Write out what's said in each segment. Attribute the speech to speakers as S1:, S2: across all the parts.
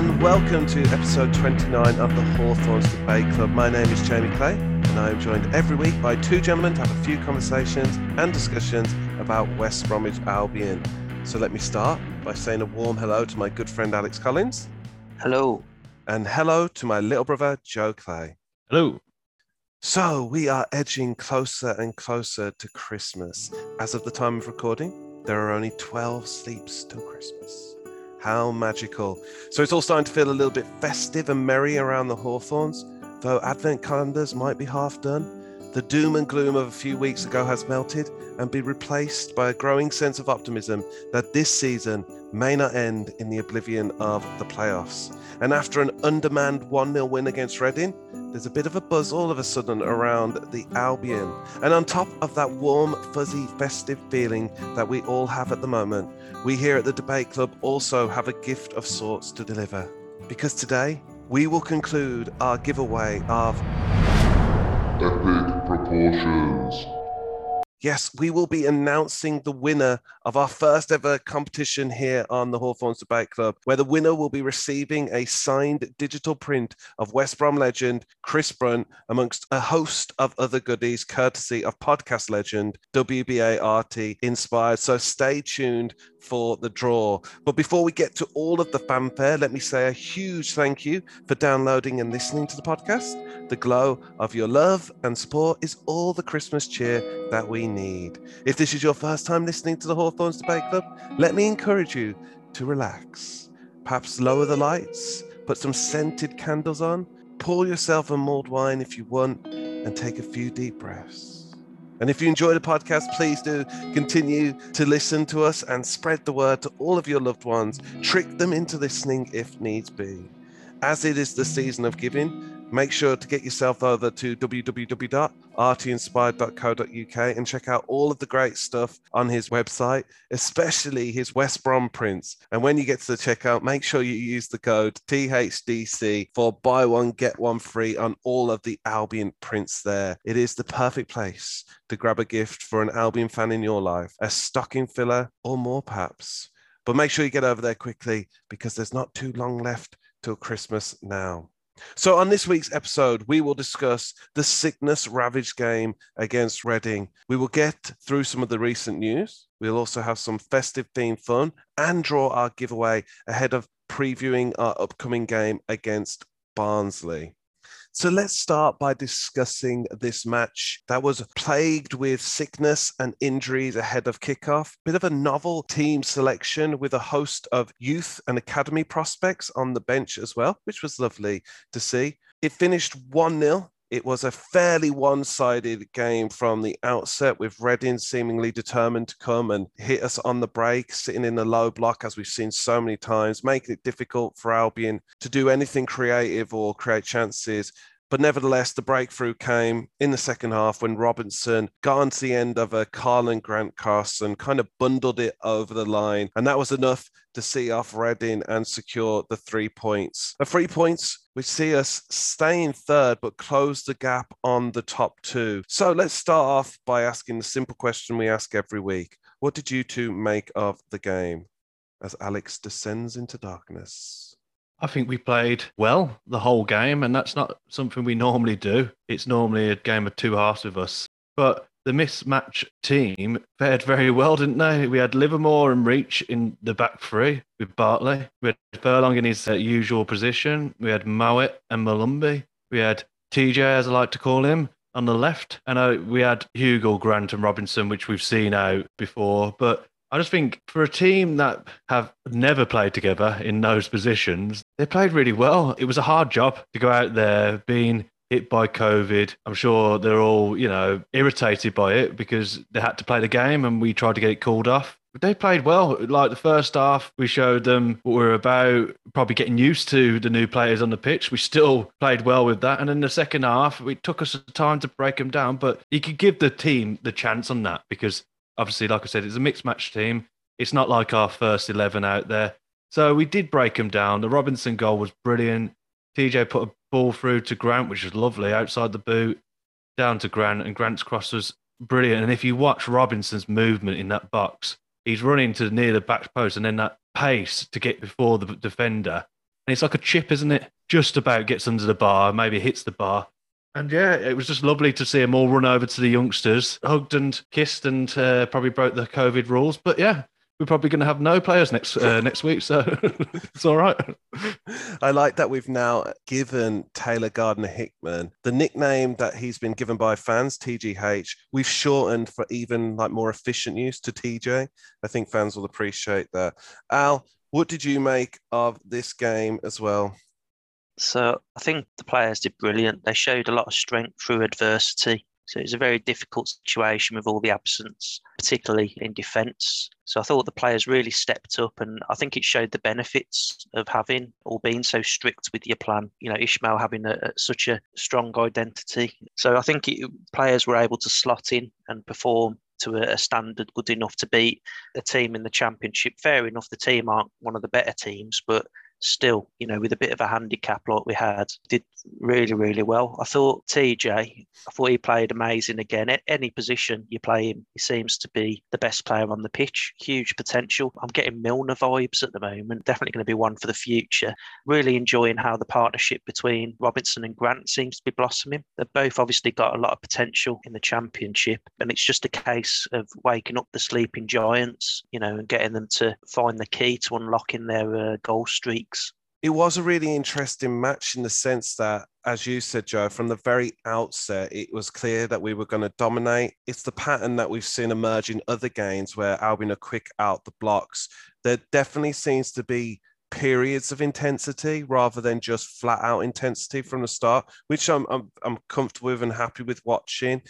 S1: Hello there, and welcome to episode 29 of the Hawthorns Debate Club. My name is Jamie Clay, and I am joined every week by two gentlemen to have a few conversations and discussions about West Bromwich Albion. So let me start by saying a warm hello to my good friend Alex Collins.
S2: Hello.
S1: And hello to my little brother Joe Clay.
S3: Hello.
S1: So we are edging closer and closer to Christmas. As of the time of recording, there are only 12 sleeps till Christmas. How magical. So it's all starting to feel a little bit festive and merry around the Hawthorns, though Advent calendars might be half done. The doom and gloom of a few weeks ago has melted and be replaced by a growing sense of optimism that this season may not end in the oblivion of the playoffs. And after an undermanned 1 0 win against Reading, there's a bit of a buzz all of a sudden around the Albion. And on top of that warm, fuzzy, festive feeling that we all have at the moment, we here at the Debate Club also have a gift of sorts to deliver. Because today, we will conclude our giveaway of
S4: epic proportions.
S1: Yes, we will be announcing the winner of our first ever competition here on the Hawthorns Debate Club, where the winner will be receiving a signed digital print of West Brom legend Chris Brunt, amongst a host of other goodies, courtesy of podcast legend WBART Inspired. So stay tuned for the draw. But before we get to all of the fanfare, let me say a huge thank you for downloading and listening to the podcast. The glow of your love and support is all the Christmas cheer that we need. If this is your first time listening to the Hawthorns Debate Club, let me encourage you to relax. Perhaps lower the lights, put some scented candles on, pour yourself a mulled wine if you want, and take a few deep breaths. And if you enjoy the podcast, please do continue to listen to us and spread the word to all of your loved ones. Trick them into listening if needs be. As it is the season of giving, make sure to get yourself over to www.artinspired.co.uk and check out all of the great stuff on his website, especially his West Brom prints. And when you get to the checkout, make sure you use the code THDC for buy one, get one free on all of the Albion prints there. It is the perfect place to grab a gift for an Albion fan in your life, a stocking filler, or more perhaps. But make sure you get over there quickly because there's not too long left till Christmas now. So, on this week's episode, we will discuss the sickness ravaged game against Reading. We will get through some of the recent news. We'll also have some festive themed fun and draw our giveaway ahead of previewing our upcoming game against Barnsley. So let's start by discussing this match that was plagued with sickness and injuries ahead of kickoff. Bit of a novel team selection with a host of youth and academy prospects on the bench as well, which was lovely to see. It finished 1 0 it was a fairly one sided game from the outset, with Reading seemingly determined to come and hit us on the break, sitting in the low block, as we've seen so many times, making it difficult for Albion to do anything creative or create chances. But nevertheless, the breakthrough came in the second half when Robinson got onto the end of a Karlan Grant and kind of bundled it over the line. And that was enough to see off Reading and secure the three points. The three points which see us stay in third but close the gap on the top two. So let's start off by asking the simple question we ask every week. What did you two make of the game as Alex descends into darkness?
S3: I think we played well the whole game, and that's not something we normally do. It's normally a game of two halves with us. But the mismatch team fared very well, didn't they? We had Livermore and Reach in the back three with Bartley. We had Furlong in his uh, usual position. We had Mowat and Molumby. We had TJ, as I like to call him, on the left. And uh, we had Hugo, Grant, and Robinson, which we've seen out before. But I just think for a team that have never played together in those positions, they played really well. It was a hard job to go out there being hit by COVID. I'm sure they're all, you know, irritated by it because they had to play the game and we tried to get it called off. But they played well. Like the first half, we showed them what we are about, probably getting used to the new players on the pitch. We still played well with that. And in the second half, it took us time to break them down. But you could give the team the chance on that because obviously, like I said, it's a mixed match team. It's not like our first 11 out there. So we did break them down. The Robinson goal was brilliant. TJ put a ball through to Grant, which was lovely, outside the boot, down to Grant, and Grant's cross was brilliant. And if you watch Robinson's movement in that box, he's running to near the back post, and then that pace to get before the defender. And it's like a chip, isn't it? Just about gets under the bar, maybe hits the bar. And yeah, it was just lovely to see them all run over to the youngsters, hugged and kissed, and uh, probably broke the COVID rules. But yeah, we're probably going to have no players next uh, next week, so it's all right.
S1: I like that we've now given Taylor Gardner Hickman the nickname that he's been given by fans, TGH. We've shortened for even like more efficient use to TJ. I think fans will appreciate that. Al, what did you make of this game as well?
S2: So I think the players did brilliant. They showed a lot of strength through adversity. So it was a very difficult situation with all the absence, particularly in defence. So I thought the players really stepped up, and I think it showed the benefits of having or being so strict with your plan. You know, Ishmael having a, a, such a strong identity. So I think it, players were able to slot in and perform to a, a, standard good enough to beat a team in the championship. Fair enough, the team aren't one of the better teams, but still, you know, with a bit of a handicap like we had, did really, really well. I thought TJ, I thought he played amazing again. At any position you play him, he seems to be the best player on the pitch. Huge potential. I'm getting Milner vibes at the moment. Definitely going to be one for the future. Really enjoying how the partnership between Robinson and Grant seems to be blossoming. They've both obviously got a lot of potential in the championship, and it's just a case of waking up the sleeping giants, you know, and getting them to find the key to unlocking their uh, goal streak weeks.
S1: It was a really interesting match in the sense that, as you said, Joe, from the very outset, it was clear that we were going to dominate. It's the pattern that we've seen emerge in other games where Albion are quick out the blocks. There definitely seems to be periods of intensity rather than just flat out intensity from the start, which I'm, I'm, I'm comfortable with and happy with watching.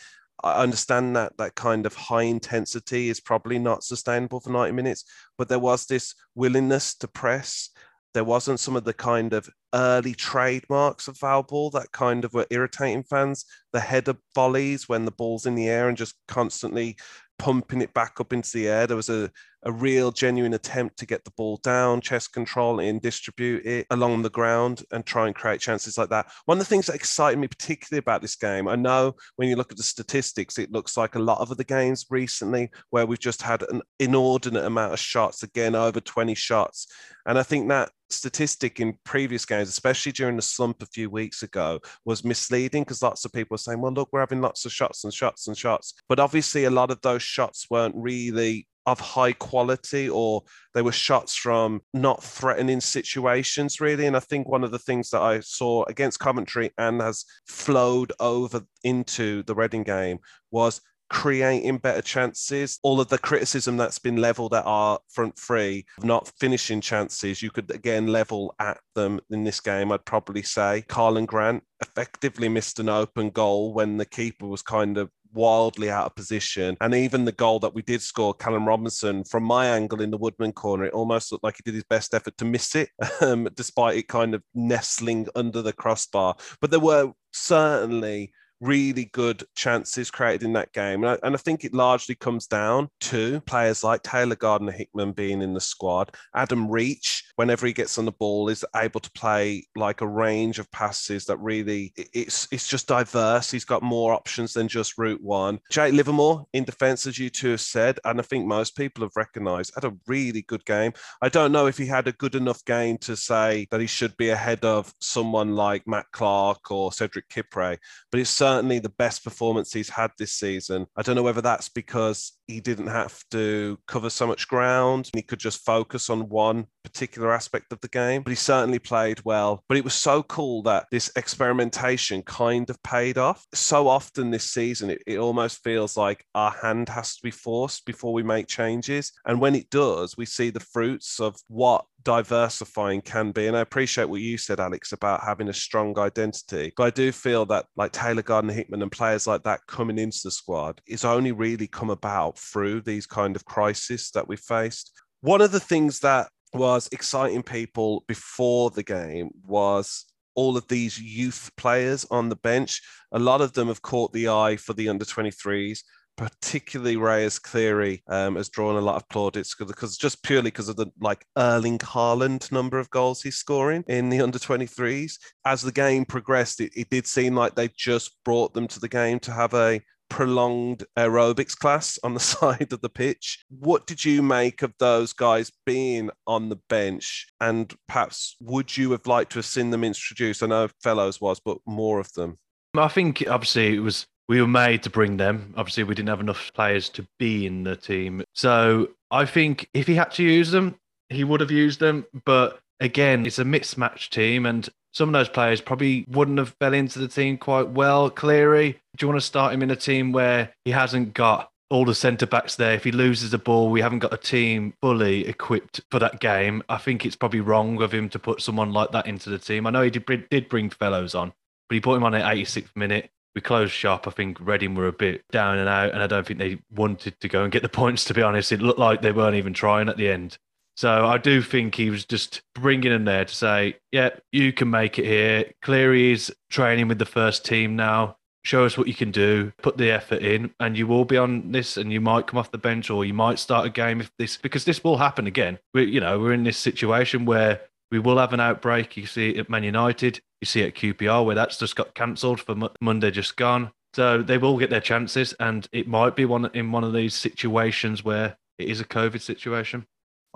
S1: I understand that that kind of high intensity is probably not sustainable for 90 minutes, but there was this willingness to press there wasn't some of the kind of early trademarks of foul ball that kind of were irritating fans. The header volleys when the ball's in the air and just constantly pumping it back up into the air. There was a, a real genuine attempt to get the ball down, chest control and distribute it along the ground and try and create chances like that. One of the things that excited me particularly about this game, I know when you look at the statistics, it looks like a lot of other games recently where we've just had an inordinate amount of shots, again, over 20 shots. And I think that statistic in previous games, especially during the slump a few weeks ago, was misleading because lots of people were saying, well, look, we're having lots of shots and shots and shots. But obviously, a lot of those shots weren't really of high quality or they were shots from not threatening situations really and i think one of the things that i saw against coventry and has flowed over into the reading game was creating better chances. All of the criticism that's been leveled at our front three of not finishing chances, you could again level at them in this game. I'd probably say Karlan Grant effectively missed an open goal when the keeper was kind of wildly out of position. And even the goal that we did score, Callum Robinson, from my angle in the Woodman corner, it almost looked like he did his best effort to miss it, um, despite it kind of nestling under the crossbar. But there were certainly really good chances created in that game. And I, and I, think it largely comes down to players like Taylor Gardner Hickman being in the squad. Adam Reach, whenever he gets on the ball, is able to play like a range of passes that really it's it's just diverse. He's got more options than just route one. Jake Livermore in defence, as you two have said, and I think most people have recognised, had a really good game. I don't know if he had a good enough game to say that he should be ahead of someone like Matt Clark or Cedric Kipre, but it's certainly certainly the best performance he's had this season. I don't know whether that's because he didn't have to cover so much ground. He could just focus on one particular aspect of the game, but he certainly played well. But it was so cool that this experimentation kind of paid off. So often this season, it, it almost feels like our hand has to be forced before we make changes. And when it does, we see the fruits of what diversifying can be. And I appreciate what you said, Alex, about having a strong identity. But I do feel that like Taylor Gardner Hickman and players like that coming into the squad is only really come about through these kind of crises that we faced. One of the things that was exciting people before the game was all of these youth players on the bench. A lot of them have caught the eye for the under 23s particularly Reyes Cleary um, has drawn a lot of plaudits because just purely because of the like Erling Haaland number of goals he's scoring in the under 23s. As the game progressed, it, it did seem like they just brought them to the game to have a prolonged aerobics class on the side of the pitch. What did you make of those guys being on the bench? And perhaps would you have liked to have seen them introduced? I know Fellows was, but more of them.
S3: I think obviously it was we were made to bring them. Obviously, we didn't have enough players to be in the team. So I think if he had to use them, he would have used them. But again, it's a mismatched team, and some of those players probably wouldn't have fell into the team quite well. Cleary, do you want to start him in a team where he hasn't got all the centre backs there? If he loses the ball, we haven't got a team fully equipped for that game. I think it's probably wrong of him to put someone like that into the team. I know he did, did bring fellows on, but he put him on at 86th minute we closed shop. I think Reading were a bit down and out, and I don't think they wanted to go and get the points. To be honest, it looked like they weren't even trying at the end. So I do think he was just bringing him there to say, "Yeah, you can make it here." Cleary is training with the first team now. Show us what you can do. Put the effort in, and you will be on this. And you might come off the bench, or you might start a game if this because this will happen again. We, you know, we're in this situation where we will have an outbreak. You see it at Man United. You see it at QPR where that's just got cancelled for Monday just gone. So they will get their chances, and it might be one in one of these situations where it is a COVID situation.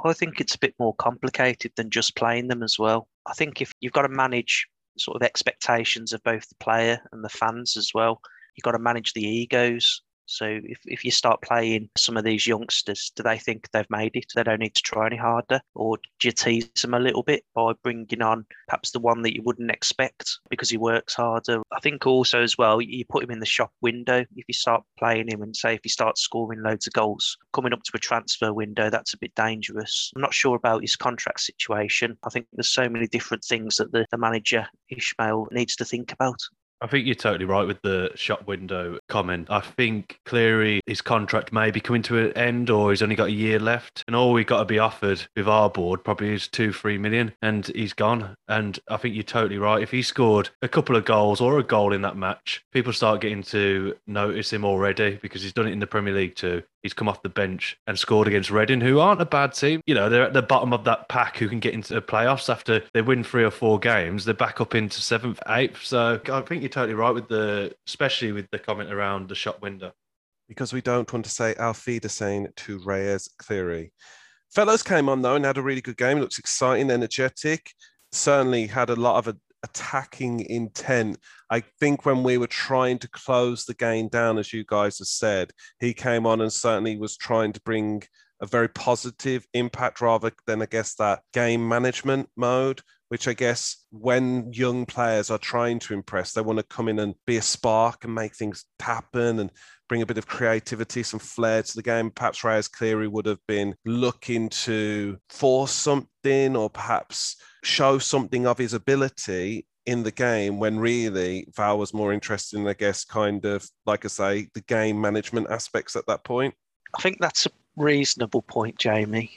S2: I think it's a bit more complicated than just playing them as well. I think if you've got to manage sort of expectations of both the player and the fans as well, you've got to manage the egos so if, if you start playing some of these youngsters, do they think they've made it? They don't need to try any harder? Or do you tease them a little bit by bringing on perhaps the one that you wouldn't expect because he works harder? I think also as well, you put him in the shop window. If you start playing him and say if he starts scoring loads of goals coming up to a transfer window, that's a bit dangerous. I'm not sure about his contract situation. I think there's so many different things that the, the manager, Ishmael, needs to think about.
S3: I think you're totally right with the shop window comment. I think Cleary, his contract may be coming to an end or he's only got a year left. And all we've got to be offered with our board probably is two, three million and he's gone. And I think you're totally right. If he scored a couple of goals or a goal in that match, people start getting to notice him already because he's done it in the Premier League too. He's come off the bench and scored against Reading, who aren't a bad team. You know, they're at the bottom of that pack who can get into the playoffs after they win three or four games. They're back up into seventh, eighth. So I think you're totally right with the, especially with the comment around the shop window.
S1: Because we don't want to say Auf saying to Reyes Cleary. Fellows came on though and had a really good game. Looks exciting, energetic. Certainly had a lot of attacking intent. I think when we were trying to close the game down, as you guys have said, he came on and certainly was trying to bring a very positive impact rather than, I guess, that game management mode, which I guess when young players are trying to impress, they want to come in and be a spark and make things happen and bring a bit of creativity, some flair to the game. Perhaps Reyes Cleary would have been looking to force something or perhaps show something of his ability in the game when really Val was more interested in, I guess, kind of like I say, the game management aspects at that point.
S2: I think that's a reasonable point, Jamie.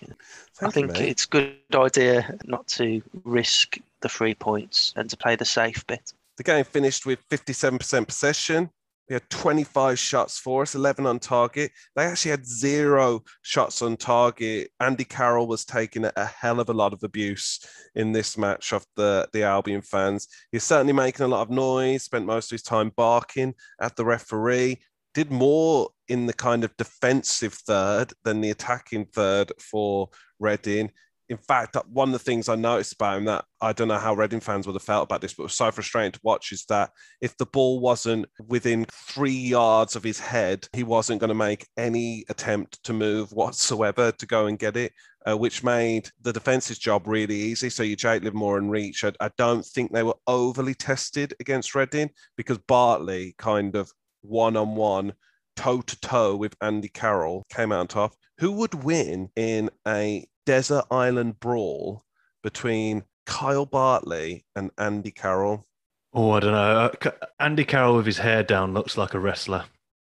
S2: Thank I think you, it's a good idea not to risk the three points and to play the safe bit.
S1: The game finished with 57% possession, we had 25 shots for us, 11 on target. They actually had zero shots on target. Andy Carroll was taking a hell of a lot of abuse in this match of the, the Albion fans. He's certainly making a lot of noise, spent most of his time barking at the referee, did more in the kind of defensive third than the attacking third for Reading in fact, one of the things I noticed about him that I don't know how Reading fans would have felt about this, but was so frustrating to watch is that if the ball wasn't within three yards of his head, he wasn't going to make any attempt to move whatsoever to go and get it, uh, which made the defense's job really easy. So you Jake Livermore and Reach, I, I don't think they were overly tested against Reading because Bartley kind of one on one toe to toe with Andy Carroll came out on top. Who would win in a desert island brawl between Kyle Bartley and Andy Carroll?
S3: Oh, I don't know. Uh, Andy Carroll with his hair down looks like a wrestler.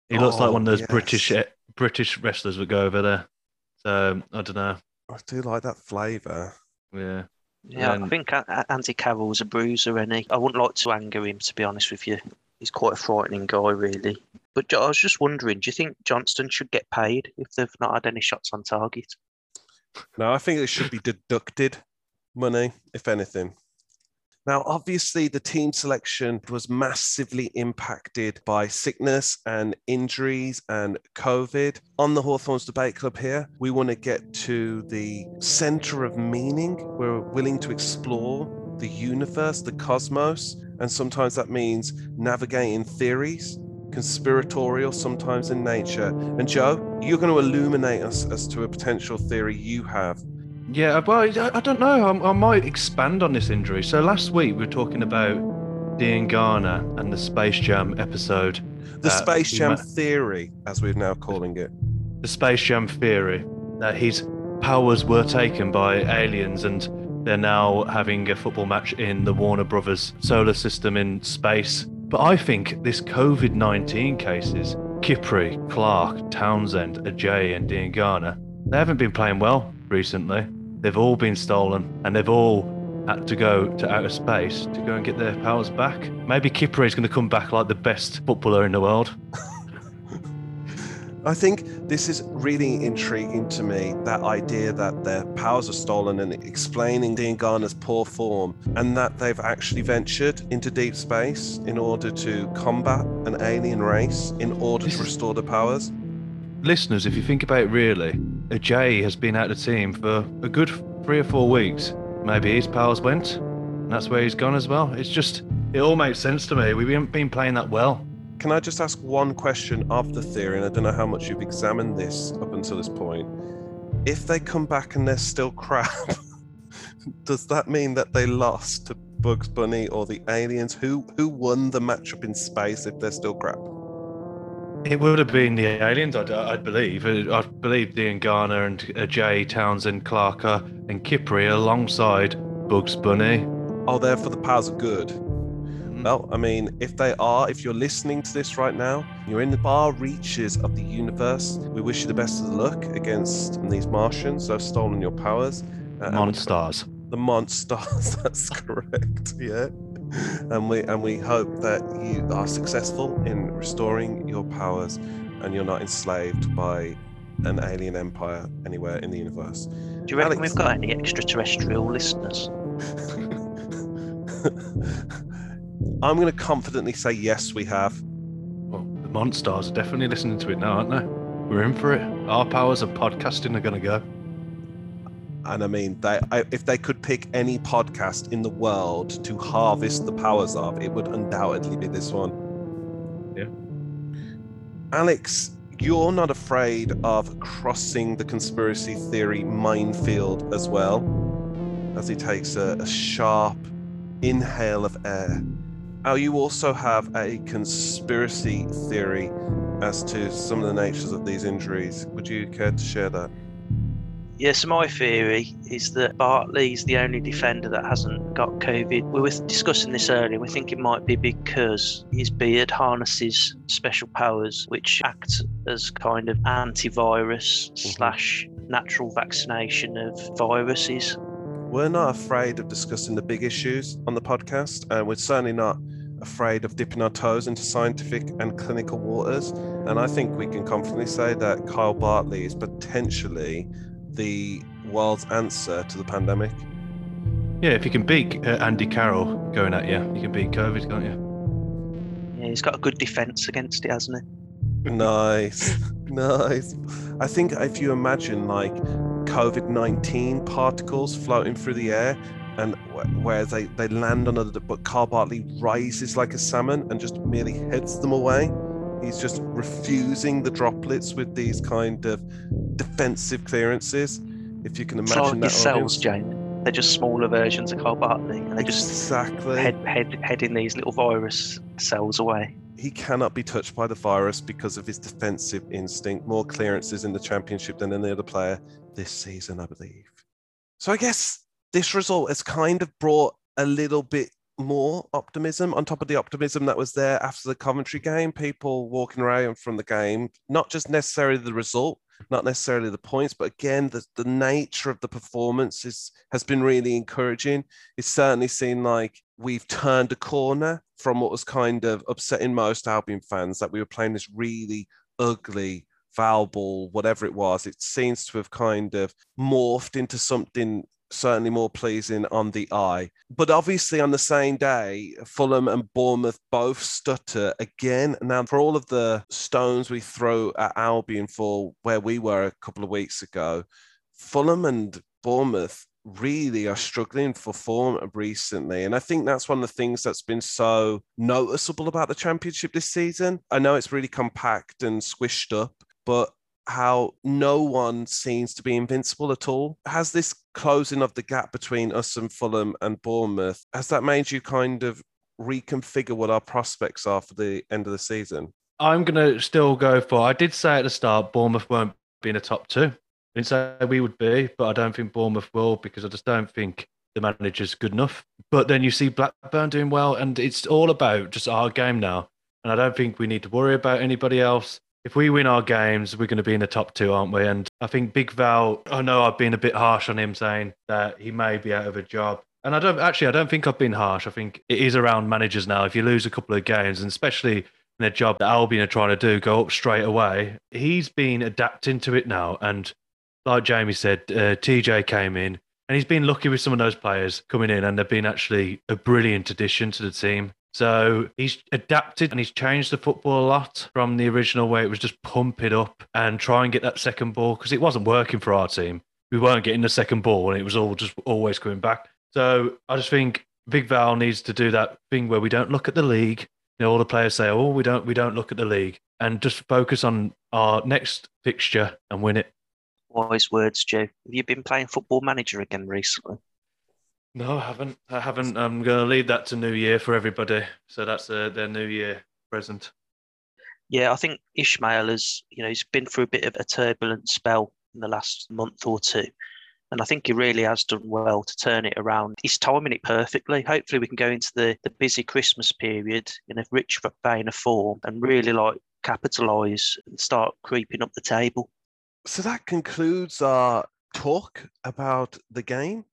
S3: He oh, looks like one of those yes. British British wrestlers would go over there. So I don't know.
S1: I do like that flavour.
S3: Yeah.
S2: Yeah, I think Andy Carroll's a bruiser, and he. I wouldn't like to anger him, to be honest with you. He's quite a frightening guy, really. But I was just wondering, do you think Johnston should get paid if they've not had any shots on target?
S1: No, I think it should be deducted money, if anything. Now, obviously, the team selection was massively impacted by sickness and injuries and COVID. On the Hawthorns Debate Club here, we want to get to the center of meaning. We're willing to explore the universe, the cosmos, and sometimes that means navigating theories, conspiratorial sometimes in nature. And Joe, you're going to illuminate us as to a potential theory you have.
S3: Yeah, uh, well, I don't know. I, I might expand on this injury. So last week we were talking about Diangana and the Space Jam episode.
S1: The uh, Space Jam theory, as we're now calling it.
S3: The Space Jam theory that his powers were taken by aliens and they're now having a football match in the Warner Brothers solar system in space. But I think this COVID 19 cases, Kipre, Clark, Townsend, Ajayi, and Diangana, they haven't been playing well recently. They've all been stolen and they've all had to go to outer space to go and get their powers back. Maybe Kipre is going to come back like the best footballer in the world.
S1: I think this is really intriguing to me that idea that their powers are stolen and explaining Diangana's poor form, and that they've actually ventured into deep space in order to combat an alien race in order to restore the powers.
S3: Listeners, if you think about it really, Ajayi has been out of the team for a good three or four weeks. Maybe his powers went, and that's where he's gone as well. It's just, it all makes sense to me. We haven't been playing that well.
S1: Can I just ask one question of the theory? And I don't know how much you've examined this up until this point. If they come back and they're still crap, does that mean that they lost to Bugs Bunny or the aliens? Who who won the matchup in space if they're still crap?
S3: It would have been the aliens, I'd, I'd believe. I believe Diangana and uh, Jay Townsend, Clarker, and Kipre alongside Bugs Bunny.
S1: Oh, they're for the powers of good. Well, I mean, if they are, if you're listening to this right now, you're in the far reaches of the universe. We wish you the best of the luck against these Martians who have stolen your powers.
S3: Uh, Monstars.
S1: The monsters. That's correct. Yeah. And we and we hope that you are successful in restoring your powers, and you're not enslaved by an alien empire anywhere in the universe.
S2: Do you reckon Alex... we've got any extraterrestrial listeners?
S1: I'm going to confidently say yes, we have.
S3: Well, the Monstars are definitely listening to it now, aren't they? We're in for it. Our powers of podcasting are going to go.
S1: And I mean, they, I, if they could pick any podcast in the world to harvest the powers of, it would undoubtedly be this one.
S3: Yeah.
S1: Alex, you're not afraid of crossing the conspiracy theory minefield as well, as he takes a, a sharp inhale of air now, you also have a conspiracy theory as to some of the natures of these injuries. Would you care to share that?
S2: Yes, my theory is that Bartley's the only defender that hasn't got COVID. We were discussing this earlier. We think it might be because his beard harnesses special powers, which act as kind of antivirus mm-hmm. slash natural vaccination of viruses.
S1: We're not afraid of discussing the big issues on the podcast, and we're certainly not afraid of dipping our toes into scientific and clinical waters. And I think we can confidently say that Kyle Bartley is potentially the world's answer to the pandemic.
S3: Yeah, if you can beat uh, Andy Carroll going at you, you can beat COVID, can't you?
S2: Yeah, he's got a good defense against it, hasn't
S1: he? Nice, nice. I think if you imagine like COVID 19 particles floating through the air, and where they, they land on it, but Carl Bartley rises like a salmon and just merely heads them away. He's just refusing the droplets with these kind of defensive clearances. If you can imagine
S2: that. cells, Jane. They're just smaller versions of Carl Bartley, and they just
S1: exactly
S2: head, head heading these little virus cells away
S1: he cannot be touched by the virus because of his defensive instinct. More clearances in the championship than any other player this season, I believe. So I guess this result has kind of brought a little bit more optimism on top of the optimism that was there after the Coventry game. People walking around from the game, not just necessarily the result, not necessarily the points, but again, the, the nature of the performance is, has been really encouraging. It's certainly seemed like we've turned a corner from what was kind of upsetting most Albion fans that we were playing this really ugly foul ball, whatever it was. It seems to have kind of morphed into something certainly more pleasing on the eye. But obviously, on the same day, Fulham and Bournemouth both stutter again. Now, for all of the stones we throw at Albion for where we were a couple of weeks ago, Fulham and Bournemouth really are struggling for form recently. And I think that's one of the things that's been so noticeable about the championship this season. I know it's really compact and squished up, but how no one seems to be invincible at all. Has this closing of the gap between us and Fulham and Bournemouth, has that made you kind of reconfigure what our prospects are for the end of the season?
S3: I'm going to still go for, I did say at the start, Bournemouth won't be in the top two. I didn't say we would be, but I don't think Bournemouth will because I just don't think the manager's good enough. But then you see Blackburn doing well, and it's all about just our game now. And I don't think we need to worry about anybody else if we win our games, we're going to be in the top two, aren't we? And I think Big Val, I know I've been a bit harsh on him saying that he may be out of a job. And I don't actually, I don't think I've been harsh. I think it is around managers now. If you lose a couple of games, and especially in their job that Albion are trying to do, go up straight away, he's been adapting to it now. And like Jamie said, uh, TJ came in and he's been lucky with some of those players coming in, and they've been actually a brilliant addition to the team. So he's adapted and he's changed the football a lot from the original way it was just pump it up and try and get that second ball because it wasn't working for our team. We weren't getting the second ball and it was all just always coming back. So I just think Big Val needs to do that thing where we don't look at the league. You know, all the players say, "Oh, we don't, we don't look at the league," and just focus on our next fixture and win it.
S2: Wise words, Joe. Have you been playing Football Manager again recently?
S3: No, I haven't. I haven't. I'm going to leave that to New Year for everybody. So that's uh, their New Year present.
S2: Yeah, I think Ishmael has, you know, he's been through a bit of a turbulent spell in the last month or two. And I think he really has done well to turn it around. He's timing it perfectly. Hopefully, we can go into the, the busy Christmas period in a rich vein of form and really like capitalise and start creeping up the table.
S1: So that concludes our talk about the game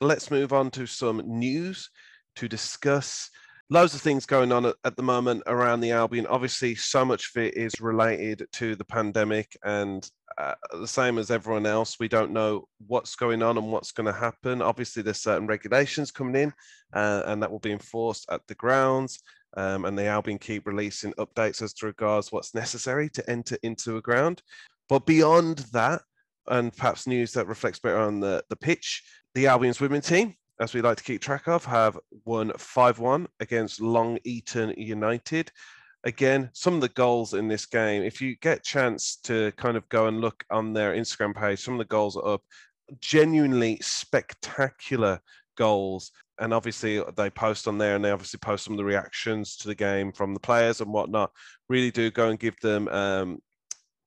S1: let's move on to some news to discuss. Loads of things going on at, the moment around the Albion. Obviously, so much of it is related to the pandemic, and uh, the same as everyone else, we don't know what's going on and what's going to happen. Obviously, there's certain regulations coming in, uh, and that will be enforced at the grounds. Um, and the Albion keep releasing updates as to regards what's necessary to enter into a ground. But beyond that, and perhaps news that reflects better on the, the pitch, the Albion's women team, as we like to keep track of, have won 5 1 against Long Eaton United. Again, some of the goals in this game, if you get chance to kind of go and look on their Instagram page, some of the goals are up. Genuinely spectacular goals. And obviously, they post on there and they obviously post some of the reactions to the game from the players and whatnot. Really do go and give them um,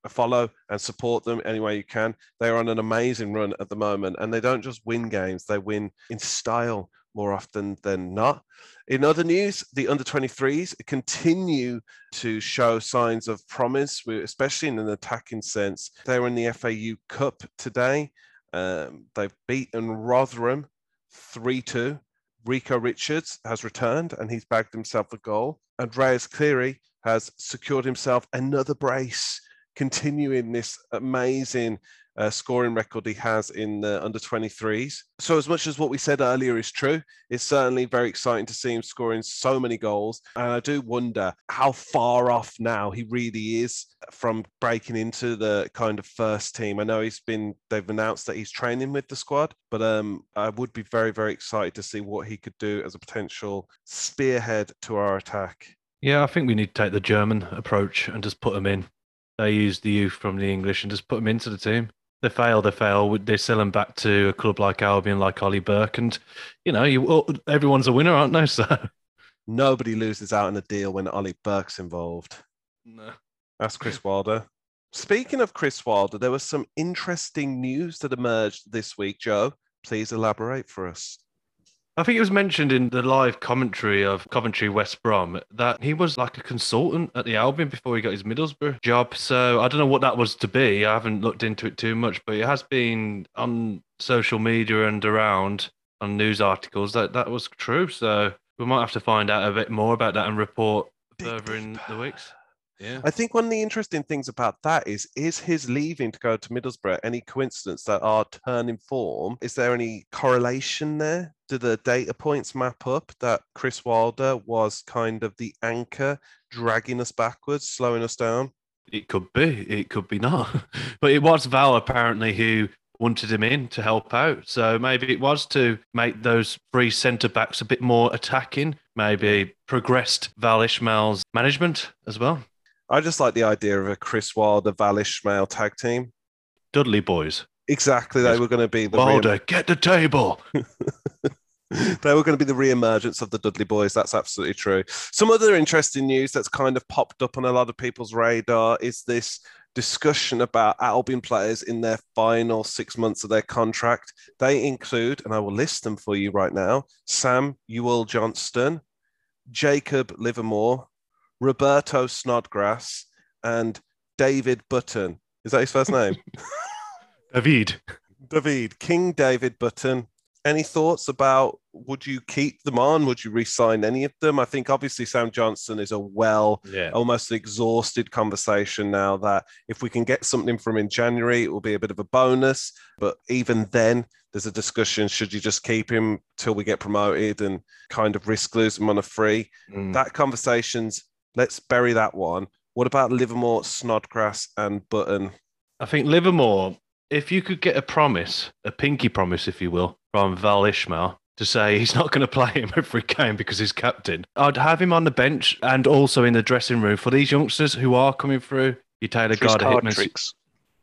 S1: follow and support them any way you can. They are on an amazing run at the moment, and they don't just win games; they win in style more often than not. In other news, the under 23s continue to show signs of promise, especially in an attacking sense. They were in the FAU Cup today. Um, they've beaten Rotherham 3 2. Rico Richards has returned and he's bagged himself a goal. and Reyes Cleary has secured himself another brace continuing this amazing uh, scoring record he has in the under 23s. So, as much as what we said earlier is true, it's certainly very exciting to see him scoring so many goals. And I do wonder how far off now he really is from breaking into the kind of first team. I know he's been, they've announced that he's training with the squad, but um, I would be very, very excited to see what he could do as a potential spearhead to our attack.
S3: Yeah, I think we need to take the German approach and just put him in they use the youth from the English and just put them into the team. They fail, they fail. They sell them back to a club like Albion, like Ollie Burke, and you know, you oh, everyone's a winner, aren't they? So
S1: nobody loses out in a deal when Ollie Burke's involved.
S3: No,
S1: that's Chris Wilder. Speaking of Chris Wilder, there was some interesting news that emerged this week. Joe, please elaborate for us.
S3: I think it was mentioned in the live commentary of Coventry West Brom that he was like a consultant at the Albion before he got his Middlesbrough job. So I don't know what that was to be. I haven't looked into it too much, but it has been on social media and around on news articles that that was true. So we might have to find out a bit more about that and report further in the weeks. Yeah.
S1: I think one of the interesting things about that is is his leaving to go to Middlesbrough any coincidence that our turn in form? Is there any correlation there? Do the data points map up that Chris Wilder was kind of the anchor dragging us backwards, slowing us down?
S3: It could be, it could be not. but it was Val apparently who wanted him in to help out. So maybe it was to make those three centre backs a bit more attacking, maybe progressed Val Ismail's management as well.
S1: I just like the idea of a Chris Wilder, Val Ismail tag team.
S3: Dudley boys.
S1: Exactly. They
S3: Yes.
S1: were going to be the
S3: Wilder, get the table.
S1: they were going to be the re-emergence of the Dudley Boys. That's absolutely true. Some other interesting news that's kind of popped up on a lot of people's radar is this discussion about Albion players in their final six months of their contract. They include, and I will list them for you right now: Sam Ewell Johnston, Jacob Livermore, Roberto Snodgrass, and David Button. Is that his first name?
S3: David.
S1: David, King David Button. Any thoughts about would you keep them on? Would you re-sign any of them? I think obviously Sam Johnston is a well,
S3: Yeah.
S1: almost exhausted conversation now that if we can get something from in January, it will be a bit of a bonus. But even then, there's a discussion: should you just keep him till we get promoted and kind of risk losing him on a free?
S3: Mm.
S1: That conversation's let's bury that one. What about Livermore, Snodgrass, and Button?
S3: I think Livermore, if you could get a promise, a pinky promise, if you will, from Val Ishmael to say he's not going to play him every game because he's captain, I'd have him on the bench and also in the dressing room for these youngsters who are coming through. You Taylor
S2: For his
S3: Gardner
S2: card
S3: Hitman,
S2: tricks.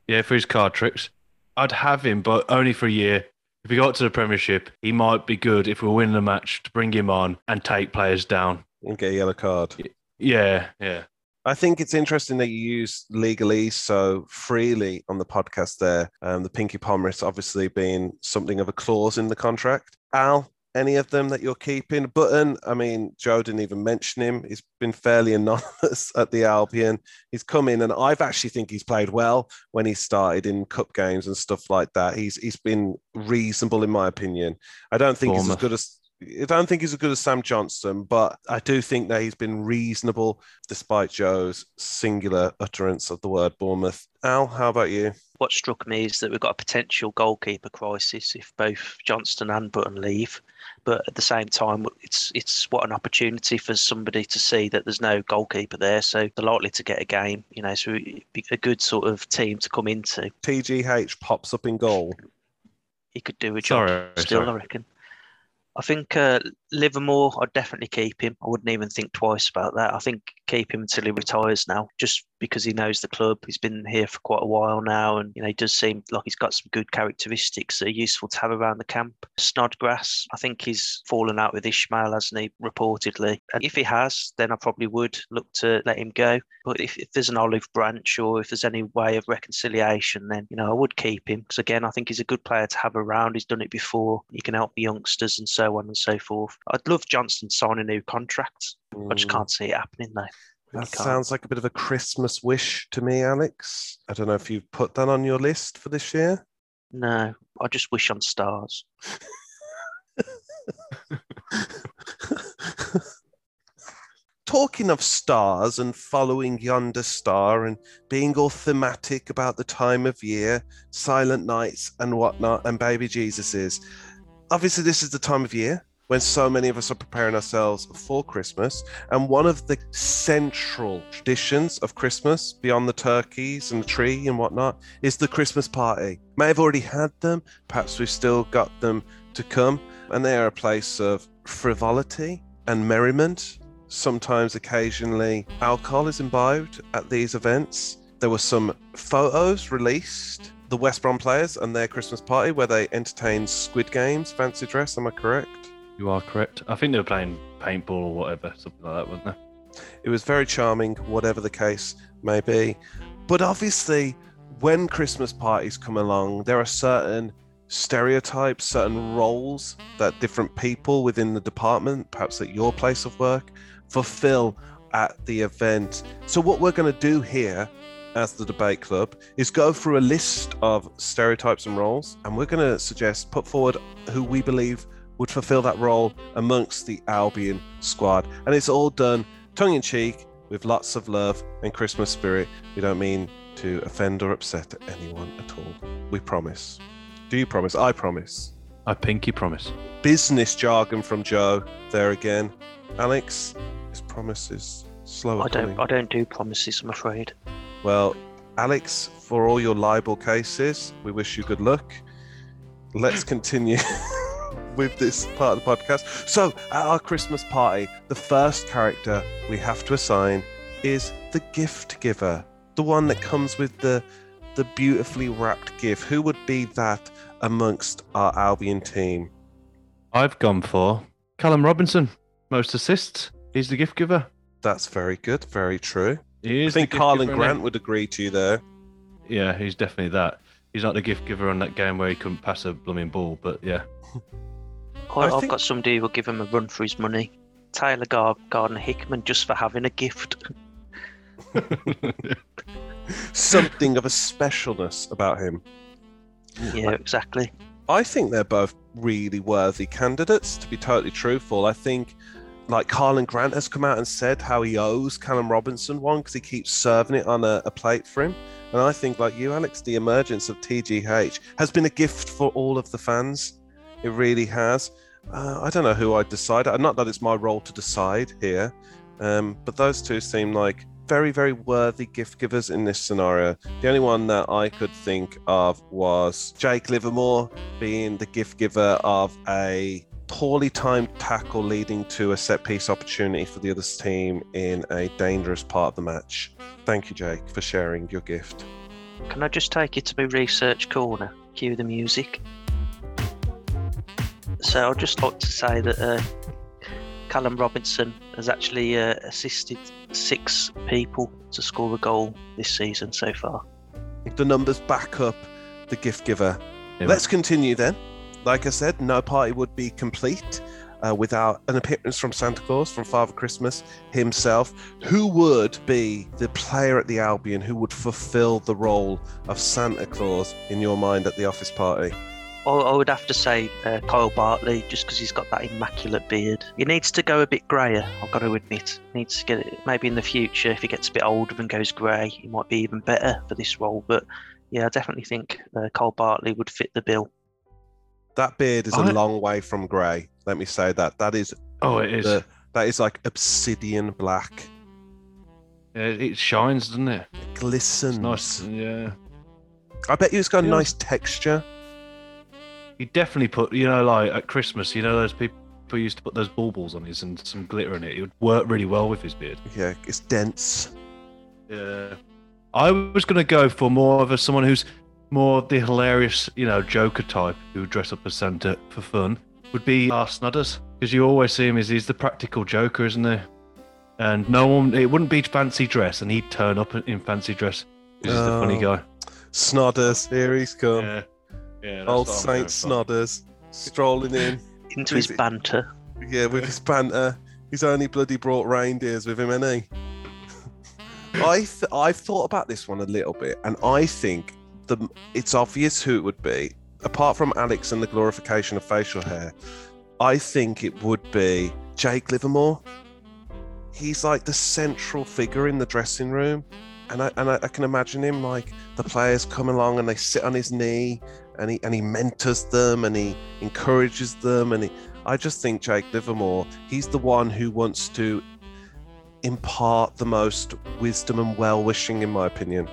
S3: yeah, for his card tricks. I'd have him, but only for a year. If he got to the Premiership, he might be good if we win the match to bring him on and take players down.
S1: And get a yellow card.
S3: Yeah, yeah.
S1: I think it's interesting that you use legally so freely on the podcast there. Um, the Pinky Promise obviously being something of a clause in the contract. Al, any of them that you're keeping? Button, I mean, Joe didn't even mention him. He's been fairly anonymous at the Albion. He's come in, and I've actually think he's played well when he started in cup games and stuff like that. He's he's been reasonable in my opinion. I don't think he's as good as I don't think he's as good as Sam Johnston, but I do think that he's been reasonable despite Joe's singular utterance of the word Bournemouth. Al, how about you?
S2: What struck me is that we've got a potential goalkeeper crisis if both Johnston and Button leave. But at the same time, it's it's what an opportunity for somebody to see that there's no goalkeeper there, so they're likely to get a game. You know, so it'd be a good sort of team to come into.
S1: TGH pops up in goal.
S2: He could do a job
S3: Sorry,
S2: still,
S3: sorry.
S2: I reckon. I think uh, Livermore, I'd definitely keep him. I wouldn't even think twice about that. I think keep him until he retires now, just because he knows the club. He's been here for quite a while now, and you know, he does seem like he's got some good characteristics that are useful to have around the camp. Snodgrass, I think he's fallen out with Ishmael, hasn't he? Reportedly, and if he has, then I probably would look to let him go. But if, if there's an olive branch or if there's any way of reconciliation, then you know I would keep him because again I think he's a good player to have around. He's done it before. He can help the youngsters and so on and so forth. I'd love Johnston to sign a new contract. I just
S1: Mm,
S2: can't see it happening though.
S1: That sounds like a bit of a Christmas wish to me, Alex. I don't know if you've put that on your list for this year.
S2: No, I just wish on stars.
S1: Talking of stars and following yonder star and being all thematic about the time of year, silent nights and whatnot, and baby Jesuses. Obviously, this is the time of year when so many of us are preparing ourselves for Christmas. And one of the central traditions of Christmas, beyond the turkeys and the tree and whatnot, is the Christmas party. May have already had them, perhaps we've still got them to come. And they are a place of frivolity and merriment. Sometimes, occasionally, alcohol is imbibed at these events. There were some photos released, the West Brom players and their Christmas party, where they entertained Squid Games, fancy dress. Am I correct?
S3: You are correct. I think they were playing paintball or whatever, something like that, wasn't it?
S1: It was very charming, whatever the case may be. But obviously, when Christmas parties come along, there are certain stereotypes, certain roles that different people within the department, perhaps at your place of work, fulfill at the event. So, what we're going to do here as the debate club is go through a list of stereotypes and roles, and we're going to suggest, put forward who we believe would fulfill that role amongst the Albion squad. And it's all done tongue in cheek with lots of love and Christmas spirit. We don't mean to offend or upset anyone at all. We promise. Do you promise? I promise.
S3: I pinky promise.
S1: Business jargon from Joe there again. Alex, his promise is slow.
S2: I don't. I don't do promises. I'm afraid.
S1: Well, Alex, for all your libel cases, we wish you good luck. Let's continue with this part of the podcast. So, at our Christmas party, the first character we have to assign is the gift giver, the one that comes with the the beautifully wrapped gift. Who would be that amongst our Albion team?
S3: I've gone for Callum Robinson. Most assists. He's the gift giver.
S1: That's very good, very true.
S3: He
S1: I think
S3: gift Karlan
S1: Grant would agree to you there.
S3: Yeah, he's definitely that. He's not the gift giver on that game where he couldn't pass a blooming ball, but yeah.
S2: I,
S1: I
S2: I've
S1: think-
S2: got somebody who will give him a run for his money. Taylor Gar- Gardner Hickman just for having a gift.
S1: Something of a specialness about him.
S2: Yeah, exactly.
S1: I think they're both really worthy candidates, to be totally truthful. I think, like, Karlan Grant has come out and said how he owes Callum Robinson one because he keeps serving it on a, a plate for him. And I think, like you, Alex, the emergence of TGH has been a gift for all of the fans. It really has. Uh, I don't know who I'd decide. Uh, Not that it's my role to decide here, um, but those two seem like very, very worthy gift givers in this scenario. The only one that I could think of was Jake Livermore being the gift giver of a poorly timed tackle leading to a set piece opportunity for the other team in a dangerous part of the match. Thank you, Jake, for sharing your gift.
S2: Can I just take you to my research corner? Cue the music. So I'd just like to say that uh, Callum Robinson has actually uh, assisted six people to score a goal this season so far.
S1: The numbers back up the gift giver.
S3: Yeah.
S1: Let's continue then. Like I said, no party would be complete uh, without an appearance from Santa Claus, from Father Christmas himself. Who would be the player at the Albion who would fulfill the role of Santa Claus in your mind at the office party?
S2: I, I would have to say uh, Kyle Bartley, just because he's got that immaculate beard. He needs to go a bit greyer. I've got to admit. he Needs to get it. Maybe in the future, if he gets a bit older and goes grey, he might be even better for this role. But yeah, I definitely think uh, Kyle Bartley would fit the bill.
S1: That beard is a
S3: I-
S1: long way from grey. Let me say that. That is
S3: Oh, it is.
S1: the, that is like obsidian black.
S3: Yeah, it shines, doesn't it?
S1: It glistens.
S3: It's nice. Yeah.
S1: I bet you it's got a
S3: Yeah.
S1: nice texture.
S3: He definitely put, you know, like at Christmas, you know, those people used to put those baubles on his and some glitter in it. It would work really well with his beard.
S1: Yeah, it's dense.
S3: Yeah. I was going to go for more of a someone who's more the hilarious, you know, Joker type who would dress up as Santa for fun. Would be our Snudders because you always see him as he's the practical Joker, isn't he? And no one, it wouldn't be fancy dress, and he'd turn up in fancy dress. He's the funny
S1: Oh,
S3: guy.
S1: Snodders, here he's come.
S3: Yeah, yeah.
S1: Old Saint. Snodders strolling in.
S2: Into his
S1: Is
S2: banter.
S1: Yeah, with his banter. He's only bloody brought reindeers with him, ain't he? I th- I've thought about this one a little bit, and I think the it's obvious who it would be. Apart from Alex and the glorification of facial hair, I think it would be Jake Livermore. He's like the central figure in the dressing room, and I and I, I can imagine him like the players come along and they sit on his knee, and he and he mentors them and he encourages them, and he, I just think Jake Livermore, he's the one who wants to impart the most wisdom and well wishing, in my opinion.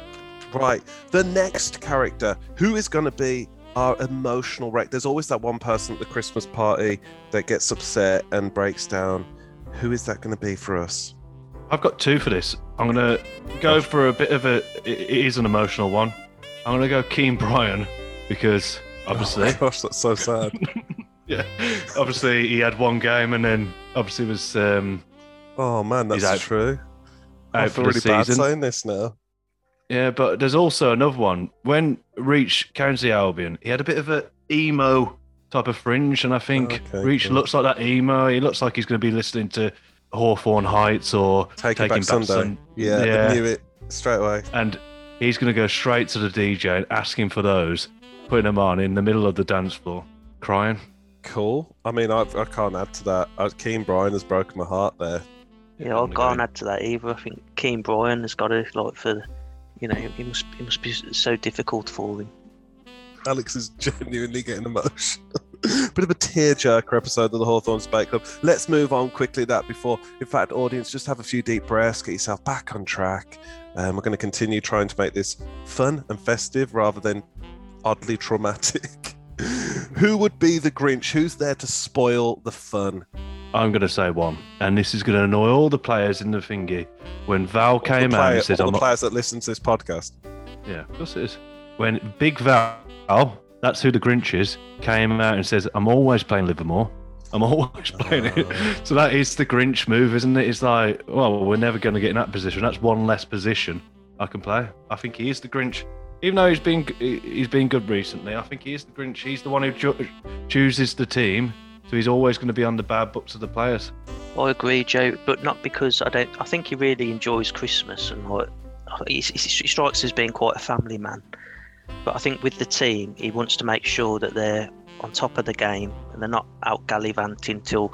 S1: Right, the next character, who is going to be our emotional wreck? There's always that one person at the Christmas party that gets upset and breaks down. Who is that going to be for us?
S3: I've got two for this. I'm gonna go for a bit of a. It it is an emotional one. I'm gonna go Kean Bryan because obviously,
S1: oh my gosh, that's so sad.
S3: yeah, obviously he had one game and then obviously was um,
S1: oh man, that's
S3: out-
S1: true. I
S3: out
S1: feel
S3: for
S1: really bad saying this now.
S3: Yeah, but there's also another one. When Reach County Albion, he had a bit of a emo type of fringe, and I think
S1: Okay,
S3: Reach
S1: cool.
S3: looks like that emo. He looks like he's going to be listening to Hawthorne Heights or
S1: Taking,
S3: Taking
S1: back,
S3: Back
S1: Sunday.
S3: Sun-
S1: Yeah,
S3: Yeah.
S1: I knew it straight away.
S3: and he's going to go straight to the DJ and ask him for those, putting them on in the middle of the dance floor, crying.
S1: Cool. I mean, I, I can't add to that. Uh, Kean Bryan has broken my heart there.
S2: Yeah, I
S3: I'm
S2: can't
S3: go-
S2: add to that either. I think Joaquin Bryan has got to like for, you know, it must it must be so difficult for him.
S1: Alex is genuinely getting emotional. Bit of a tearjerker episode of the Hawthorne Spike Club. Let's move on quickly. That before, in fact, audience, just have a few deep breaths, get yourself back on track. Um, we're going to continue trying to make this fun and festive rather than oddly traumatic. Who would be the Grinch? Who's there to spoil the fun?
S3: I'm going to say one, and this is going to annoy all the players in the thingy. When Val came
S1: the
S3: out and said,
S1: all
S3: "I'm
S1: the
S3: not,"
S1: players that listen to this podcast.
S3: yeah, of course it is. When Big Val, that's who the Grinch is, came out and says, "I'm always playing Livermore. I'm always playing it." Oh. So that is the Grinch move, isn't it? It's like, well, we're never going to get in that position. That's one less position I can play. I think he is the Grinch. Even though he's been he's been good recently, I think he is the Grinch. He's the one who cho- chooses the team, so he's always going to be on the bad books of the players.
S2: I agree, Joe, but not because I don't. I think he really enjoys Christmas and like he, he he strikes as being quite a family man. But I think with the team, he wants to make sure that they're on top of the game and they're not out gallivanting till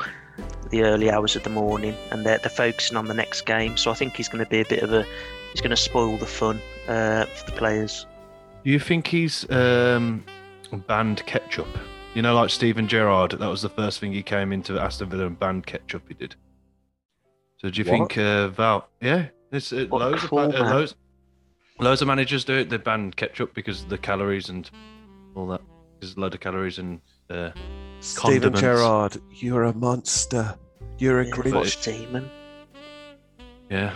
S2: the early hours of the morning, and they're they're focusing on the next game. So I think he's going to be a bit of a he's going to spoil the fun uh, for the players.
S3: Do you think he's um, banned ketchup? You know, like Steven Gerrard, that was the first thing he came into Aston Villa and banned ketchup. He did. So do you
S1: What?
S3: think uh, Val? Yeah, it's uh,
S2: What a
S3: loads of
S2: cool
S3: uh, loads, loads of managers do it. They ban ketchup because of the calories and all that. There's a load of calories and uh,
S1: Steven
S3: Condiments.
S1: Gerrard, you're a monster. You're a
S2: Yeah,
S1: Grinch.
S2: Demon.
S3: yeah.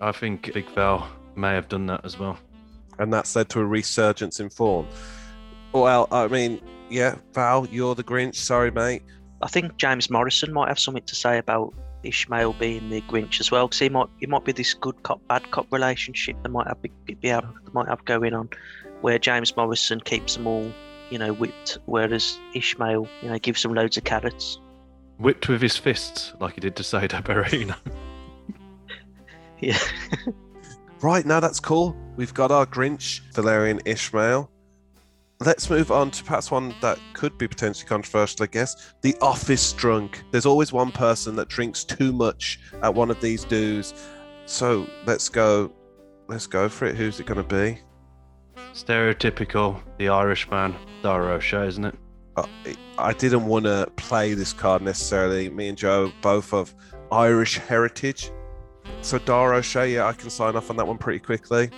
S3: I think Big Val may have done that as well.
S1: and that's led to a resurgence in form. Well, I mean, yeah, Val, you're the Grinch. Sorry, mate.
S2: I think James Morrison might have something to say about Ishmael being the Grinch as well, because he might it might be this good cop bad cop relationship they might have be, be have, might have going on, where James Morrison keeps them all you know whipped, whereas Ishmael you know gives them loads of carrots.
S3: Whipped with his fists, like he did to Saido Berahino.
S2: Yeah,
S1: Right, now that's cool. We've got our Grinch, Valérien Ishmael. Let's move on to perhaps one that could be potentially controversial, I guess. The office drunk. There's always one person that drinks too much at one of these dues. So let's go. Let's go for it. Who's it going to be?
S3: Stereotypical, the Irishman, Dara O'Shea, isn't it?
S1: Uh, I didn't want to play this card necessarily. Me and Joe both of Irish heritage. So Dara O'Shea, yeah, I can sign off on that one pretty quickly.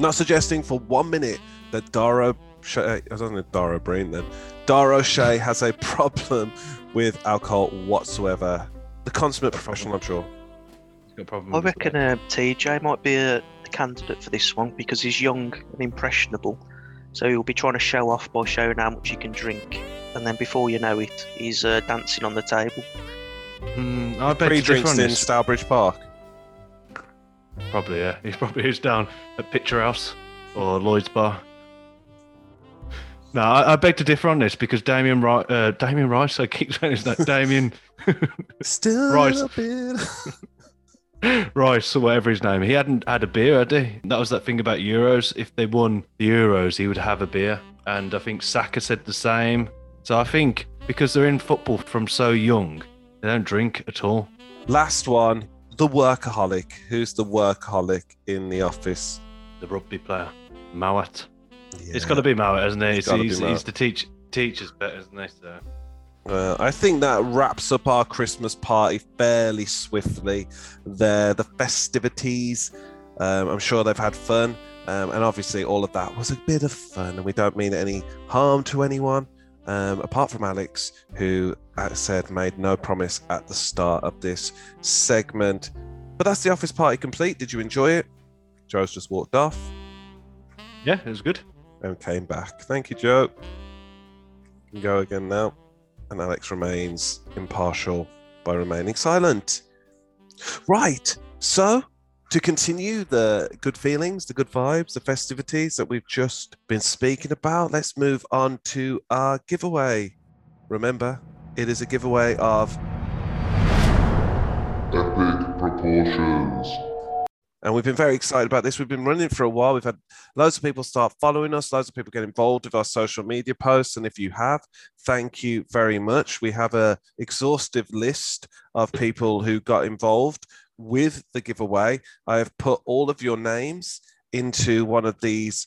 S1: Not suggesting for one minute that Dara O'Shea, I don't know Dara Breen then. Dara O'Shea has a problem with alcohol whatsoever. The consummate professional, I'm sure.
S3: He's got a problem.
S2: I
S3: with
S2: reckon uh, TJ might be a, a candidate for this one because he's young and impressionable, so he'll be trying to show off by showing how much he can drink, and then before you know it, he's uh, dancing on the table.
S3: Mm, I bet
S1: Three
S3: to differ
S1: drinks in
S3: this.
S1: Stowbridge Park.
S3: Probably, yeah. He probably is down at Picture House or Lloyd's Bar. No, I, I beg to differ on this because Damien Rice, uh, Damien Rice, I keep saying his name, Damien
S1: Still
S3: Right.
S1: a bit.
S3: Rice or whatever his name. He hadn't had a beer, had he? That was that thing about Euros. If they won the Euros, he would have a beer. And I think Saka said the same. So I think because they're in football from so young, they don't drink at all.
S1: Last one, the workaholic. Who's the workaholic in the office?
S3: The rugby player, Mowatt. It's
S1: Yeah.
S3: got to be Mowatt, hasn't it?
S1: It's
S3: He's, he's, the teach, teacher's better, isn't he? So.
S1: Uh, I think that wraps up our Christmas party fairly swiftly. There, the festivities. Um, I'm sure they've had fun, um, and obviously all of that was a bit of fun, and we don't mean any harm to anyone, um, apart from Alex, who uh, said made no promise at the start of this segment. But that's the office party complete. Did you enjoy it? Joe's just walked off
S3: Yeah, it was good.
S1: And came back. Thank you, Joe. You can go again now. And Alex remains impartial by remaining silent. Right. So, to continue the good feelings, the good vibes, the festivities that we've just been speaking about, let's move on to our giveaway. Remember, it is a giveaway of
S4: Epic proportions.
S1: And we've been very excited about this. We've been running for a while. We've had loads of people start following us, loads of people get involved with our social media posts. And if you have, thank you very much. We have a exhaustive list of people who got involved with the giveaway. I have put all of your names into one of these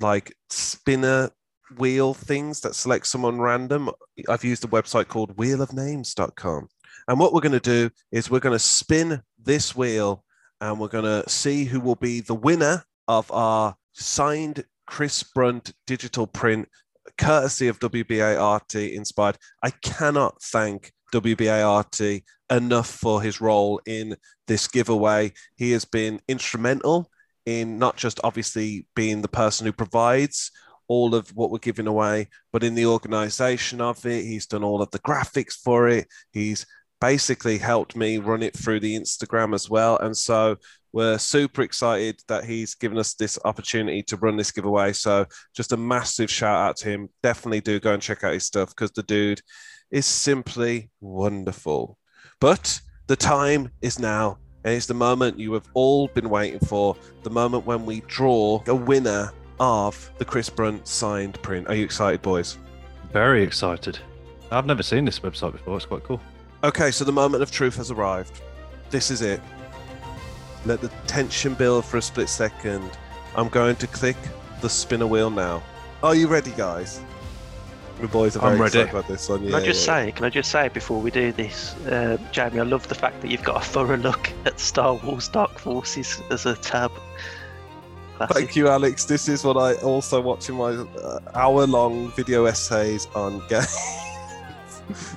S1: like spinner wheel things that select someone random. I've used a website called wheelofnames.com. And what we're going to do is we're going to spin this wheel and we're going to see who will be the winner of our signed Chris Brunt digital print, courtesy of WBART inspired. I cannot thank WBART enough for his role in this giveaway. He has been instrumental in not just obviously being the person who provides all of what we're giving away, but in the organization of it. He's done all of the graphics for it. He's basically helped me run it through the Instagram as well. And so we're super excited that he's given us this opportunity to run this giveaway. So just a massive shout out to him. Definitely do go and check out his stuff because the dude is simply wonderful. But the time is now. And it's the moment you have all been waiting for the moment when we draw a winner of the Chris Brunt signed print. Are you excited, boys?
S3: Very excited. I've never seen this website before. It's quite cool.
S1: Okay, so the moment of truth has arrived. This is it. Let the tension build for a split second. I'm going to click the spinner wheel now. Are you ready, guys? The boys are very
S3: I'm ready.
S1: excited about this one.
S2: Can
S1: Yeah,
S2: I just
S1: yeah.
S2: say, can I just say before we do this, uh, Jamie, I love the fact that you've got a thorough look at Star Wars Dark Forces as a tab. Classic.
S1: Thank you, Alex. This is what I also watch in my uh, hour-long video essays on games.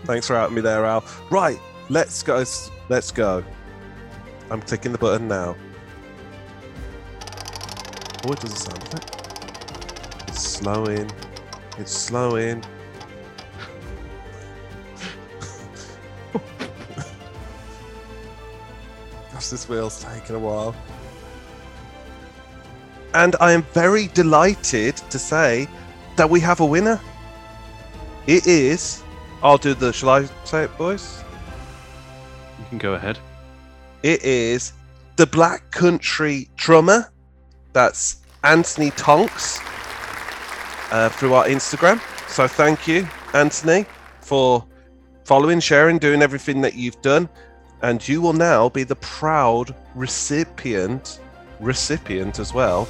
S1: Thanks for outing me there, Al. Right, let's go. Let's go. I'm clicking the button now. Oh, it doesn't sound effect. It's slowing. It's slowing. Gosh, this wheel's taking a while. And I am very delighted to say that we have a winner. It is. I'll do the. Shall I say it, boys?
S3: You can go ahead.
S1: It is the Black Country drummer. That's Anthony Tonks uh, through our Instagram. So thank you, Anthony, for following, sharing, doing everything that you've done. And you will now be the proud recipient, recipient as well,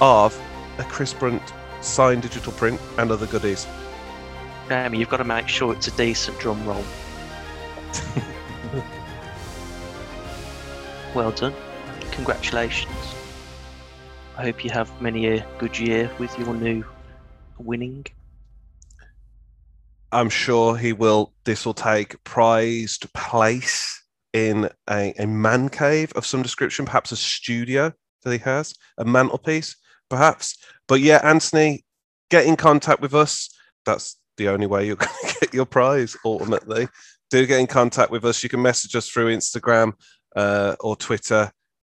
S1: of a Chris Brunt signed digital print and other goodies.
S2: Jamie, you've got to make sure it's a decent drum roll. well done. Congratulations. I hope you have many a good year with your new winning.
S1: I'm sure he will. This will take prized place in a, a man cave of some description, perhaps a studio that he has, a mantelpiece, perhaps. But yeah, Anthony, get in contact with us. That's the only way you're going to get your prize ultimately. Do get in contact with us. You can message us through Instagram uh, or Twitter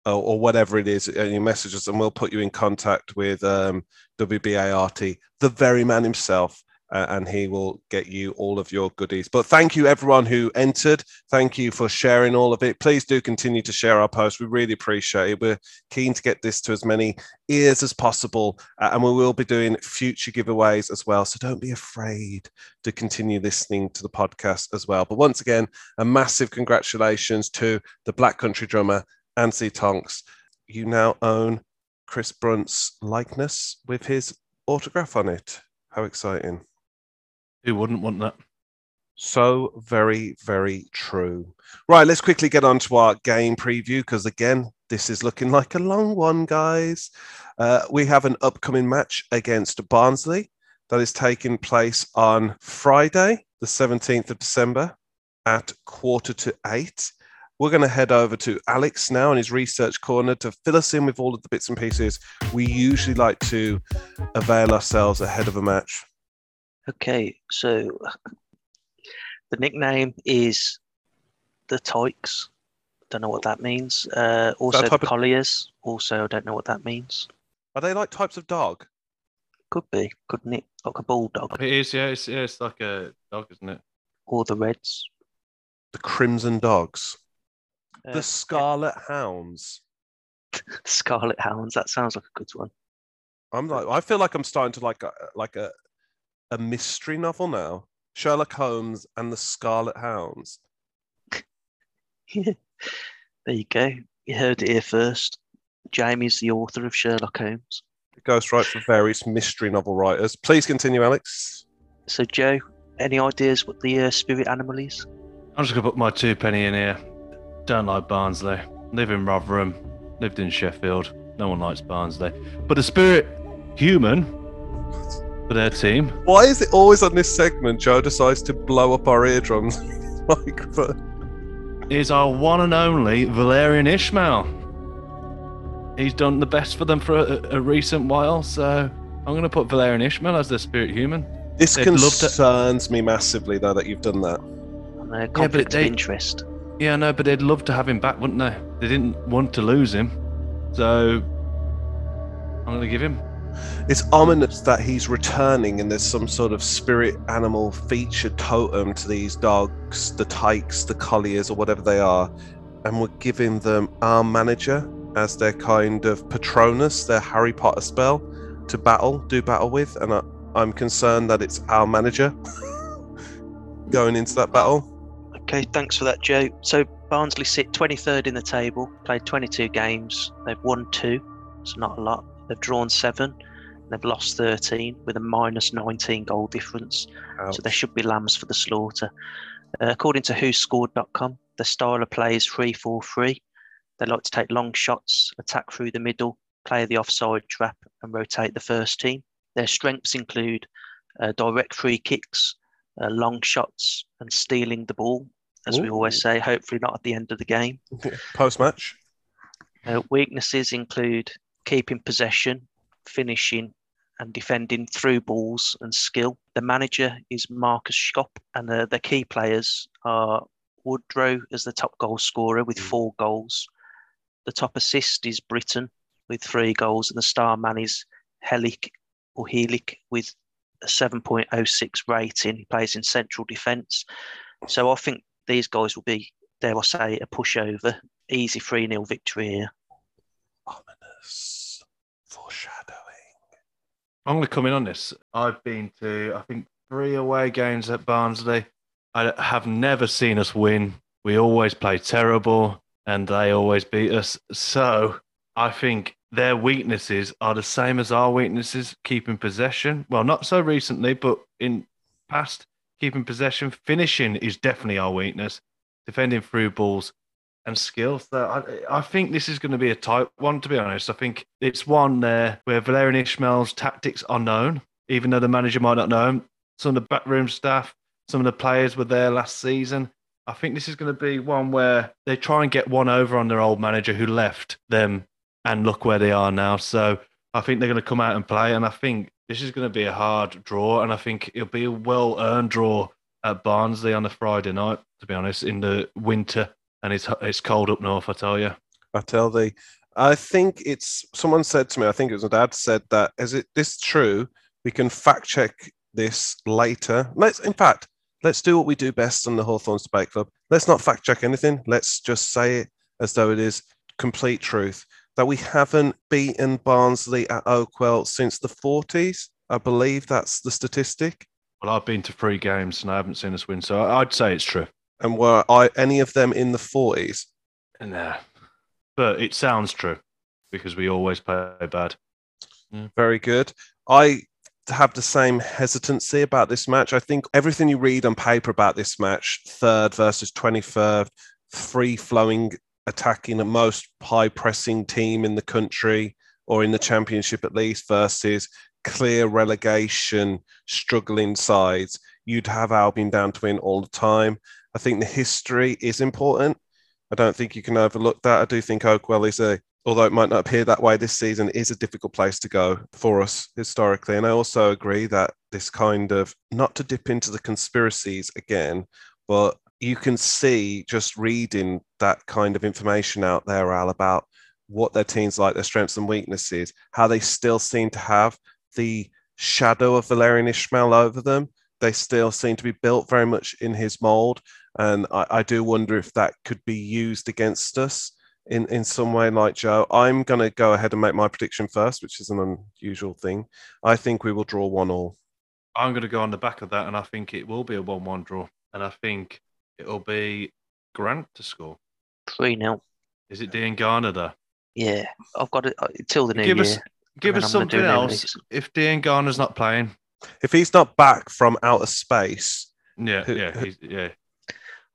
S1: or, or whatever it is. And you message us, and we'll put you in contact with um, WBART, the very man himself, uh, and he will get you all of your goodies. But thank you, everyone who entered. Thank you for sharing all of it. Please do continue to share our post. We really appreciate it. We're keen to get this to as many ears as possible, uh, and we will be doing future giveaways as well. So don't be afraid to continue listening to the podcast as well. But once again, a massive congratulations to the Black Country drummer, Anthony Tonks. You now own Chris Brunt's likeness with his autograph on it. How exciting!
S3: Who wouldn't want that?
S1: So very, very true. Right, let's quickly get on to our game preview because, again, this is looking like a long one, guys. Uh, we have an upcoming match against Barnsley that is taking place on Friday, the 17th of December at quarter to eight. We're going to head over to Alex now in his research corner to fill us in with all of the bits and pieces we usually like to avail ourselves ahead of a match.
S2: Okay, so the nickname is the Tykes. Don't know what that means. Uh, also, the
S1: type of-
S2: Colliers. Also, don't know what that means.
S1: Are they like types of dog?
S2: Could be, couldn't it? Like a bulldog
S3: It is, yeah. It's, yeah, it's like a dog, isn't it?
S2: or the Reds.
S1: The Crimson Dogs.
S2: Uh,
S1: the Scarlet Hounds.
S2: Scarlet Hounds. That sounds like a good one.
S1: I'm like, I feel like I'm starting to like a, like a a mystery novel now. Sherlock Holmes and the Scarlet Hounds.
S2: there you go. You heard it here first. Jamie's the author of Sherlock Holmes.
S1: Ghostwrite for various mystery novel writers. Please continue, Alex.
S2: So, Joe, any ideas what the uh, spirit animal is?
S3: I'm just gonna put my two penny in here. Don't like Barnsley. Live in Rotherham. Lived in Sheffield. No one likes Barnsley. But the spirit human for their team.
S1: Why is it always on this segment Joe decides to blow up our eardrums? microphone?
S3: Is our one and only Valérien Ishmael. He's done the best for them for a, a recent while, so I'm going to put Valérien Ishmael as the spirit human.
S1: This
S3: They'd love to-
S1: concerns me massively, though, that you've done that.
S2: And uh, conflict
S3: they-
S2: of interest.
S3: Yeah, no, but they'd love to have him back, wouldn't they? They didn't want to lose him, so I'm going to give him.
S1: It's ominous that he's returning and there's some sort of spirit animal feature totem to these dogs, the tykes, the colliers, or whatever they are, and we're giving them our manager as their kind of patronus, their Harry Potter spell to battle, do battle with. And I, I'm concerned that it's our manager going into that battle.
S2: Okay, thanks for that, Joe. So Barnsley sit 23rd in the table, played 22 games. They've won two, so not a lot. They've drawn seven. They've lost 13 with a minus 19 goal difference. So they should be lambs for the slaughter. Uh, according to WhoScored.com, the style of play is 3 4 3. They like to take long shots, attack through the middle, play the offside trap, and rotate the first team. Their strengths include uh, direct free kicks, uh, long shots, and stealing the ball, as we always say, hopefully not at the end of the game.
S1: Post match.
S2: Uh, weaknesses include keeping possession, finishing, and defending through balls and skill. The manager is Markus Schopp, and the, the key players are Woodrow as the top goal scorer with
S1: Mm.
S2: four goals. The top assist is Brittain with three goals, and the star man is Helik or Helik with a 7.06 rating. He plays in central defence. So I think these guys will be, dare I say, a pushover. Easy 3 0 victory here.
S1: Ominous foreshadowing.
S3: I'm going to come in on this. I've been to, I think, three away games at Barnsley. I have never seen us win. We always play terrible and they always beat us. So I think their weaknesses are the same as our weaknesses keeping possession. Well, not so recently, but in past, keeping possession. Finishing is definitely our weakness. Defending through balls and skill. So I, I think this is going to be a tight one, to be honest. I think it's one there where Valérien Ishmael's tactics are known, even though the manager might not know them. Some of the backroom staff, some of the players were there last season. I think this is going to be one where they try and get one over on their old manager who left them and look where they are now. So I think they're going to come out and play. And I think this is going to be a hard draw. And I think it'll be a well earned draw at Barnsley on a Friday night, to be honest, in the winter. And it's, it's cold up north, I tell you.
S1: I tell thee. I think it's someone said to me, I think it was my dad said that is it this true? We can fact check this later. Let's in fact, let's do what we do best on the Hawthorns Debate Club. Let's not fact check anything. Let's just say it as though it is complete truth. That we haven't beaten Barnsley at Oakwell since the 40s. I believe that's the statistic.
S3: Well, I've been to three games and I haven't seen us win. So I'd say it's true.
S1: And were I, any of them in the 40s?
S3: Nah. But it sounds true because we always play bad. Mm.
S1: Very good. I have the same hesitancy about this match. I think everything you read on paper about this match, third versus 23rd, free flowing, attacking the most high pressing team in the country or in the championship at least, versus clear relegation, struggling sides. You'd have Albion down to win all the time. I think the history is important. I don't think you can overlook that. I do think Oakwell is a although it might not appear that way this season, is a difficult place to go for us historically. And I also agree that this kind of, not to dip into the conspiracies again, but you can see just reading that kind of information out there, Al, about what their teams like, their strengths and weaknesses, how they still seem to have the shadow of Valérien Ishmael over them. They still seem to be built very much in his mold. And I, I do wonder if that could be used against us in, in some way like Joe. I'm going to go ahead and make my prediction first, which is an unusual thing. I think we will draw one all.
S3: I'm going to go on the back of that, and I think it will be a 1 1 draw. And I think it'll be Grant to score.
S2: 3 0.
S3: Is it Dean Garner there?
S2: Yeah, I've got it uh, till the new
S3: Give
S2: year.
S3: us, give us something else. If Dean Garner's not playing,
S1: If he's not back from outer space,
S3: yeah,
S1: Who-
S3: yeah,
S1: who-
S3: he's, yeah.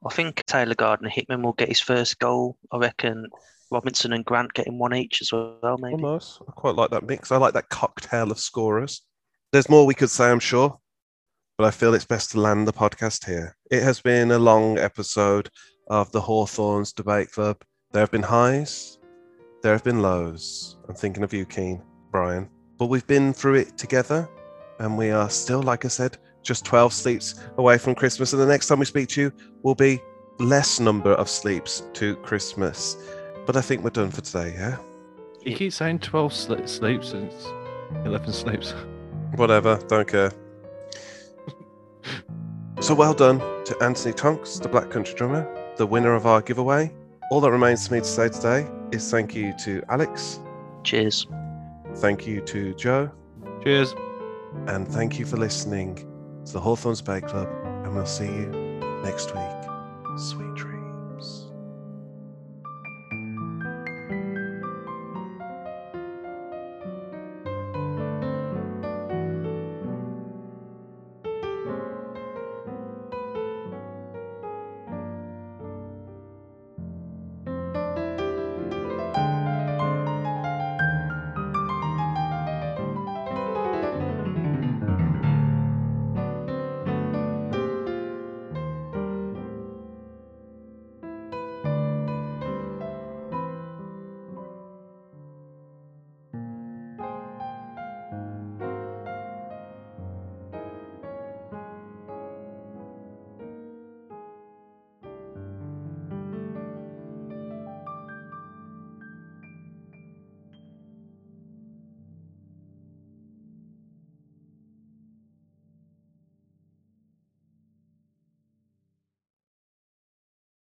S2: I think Taylor Gardner Hickman will get his first goal. I reckon Robinson and Grant getting one each as well, maybe.
S1: almost. I quite like that mix. I like that cocktail of scorers. There's more we could say, I'm sure, but I feel it's best to land the podcast here. It has been a long episode of the Hawthorns Debate Club. There have been highs, there have been lows. I'm thinking of you, Kean, Bryan. But we've been through it together, and we are still, like I said, just 12 sleeps away from Christmas. And the next time we speak to you will be less number of sleeps to Christmas. But I think we're done for today, yeah?
S3: You keep saying 12 sli- sleeps and it's 11 sleeps.
S1: Whatever, don't care. so well done to Anthony Tonks, the Black Country drummer, the winner of our giveaway. All that remains for me to say today is thank you to Alex,
S2: Cheers.
S1: thank you to Joe,
S3: Cheers.
S1: And thank you for listening to the Hawthorns Bay Club. And we'll see you next week. Sweet dreams.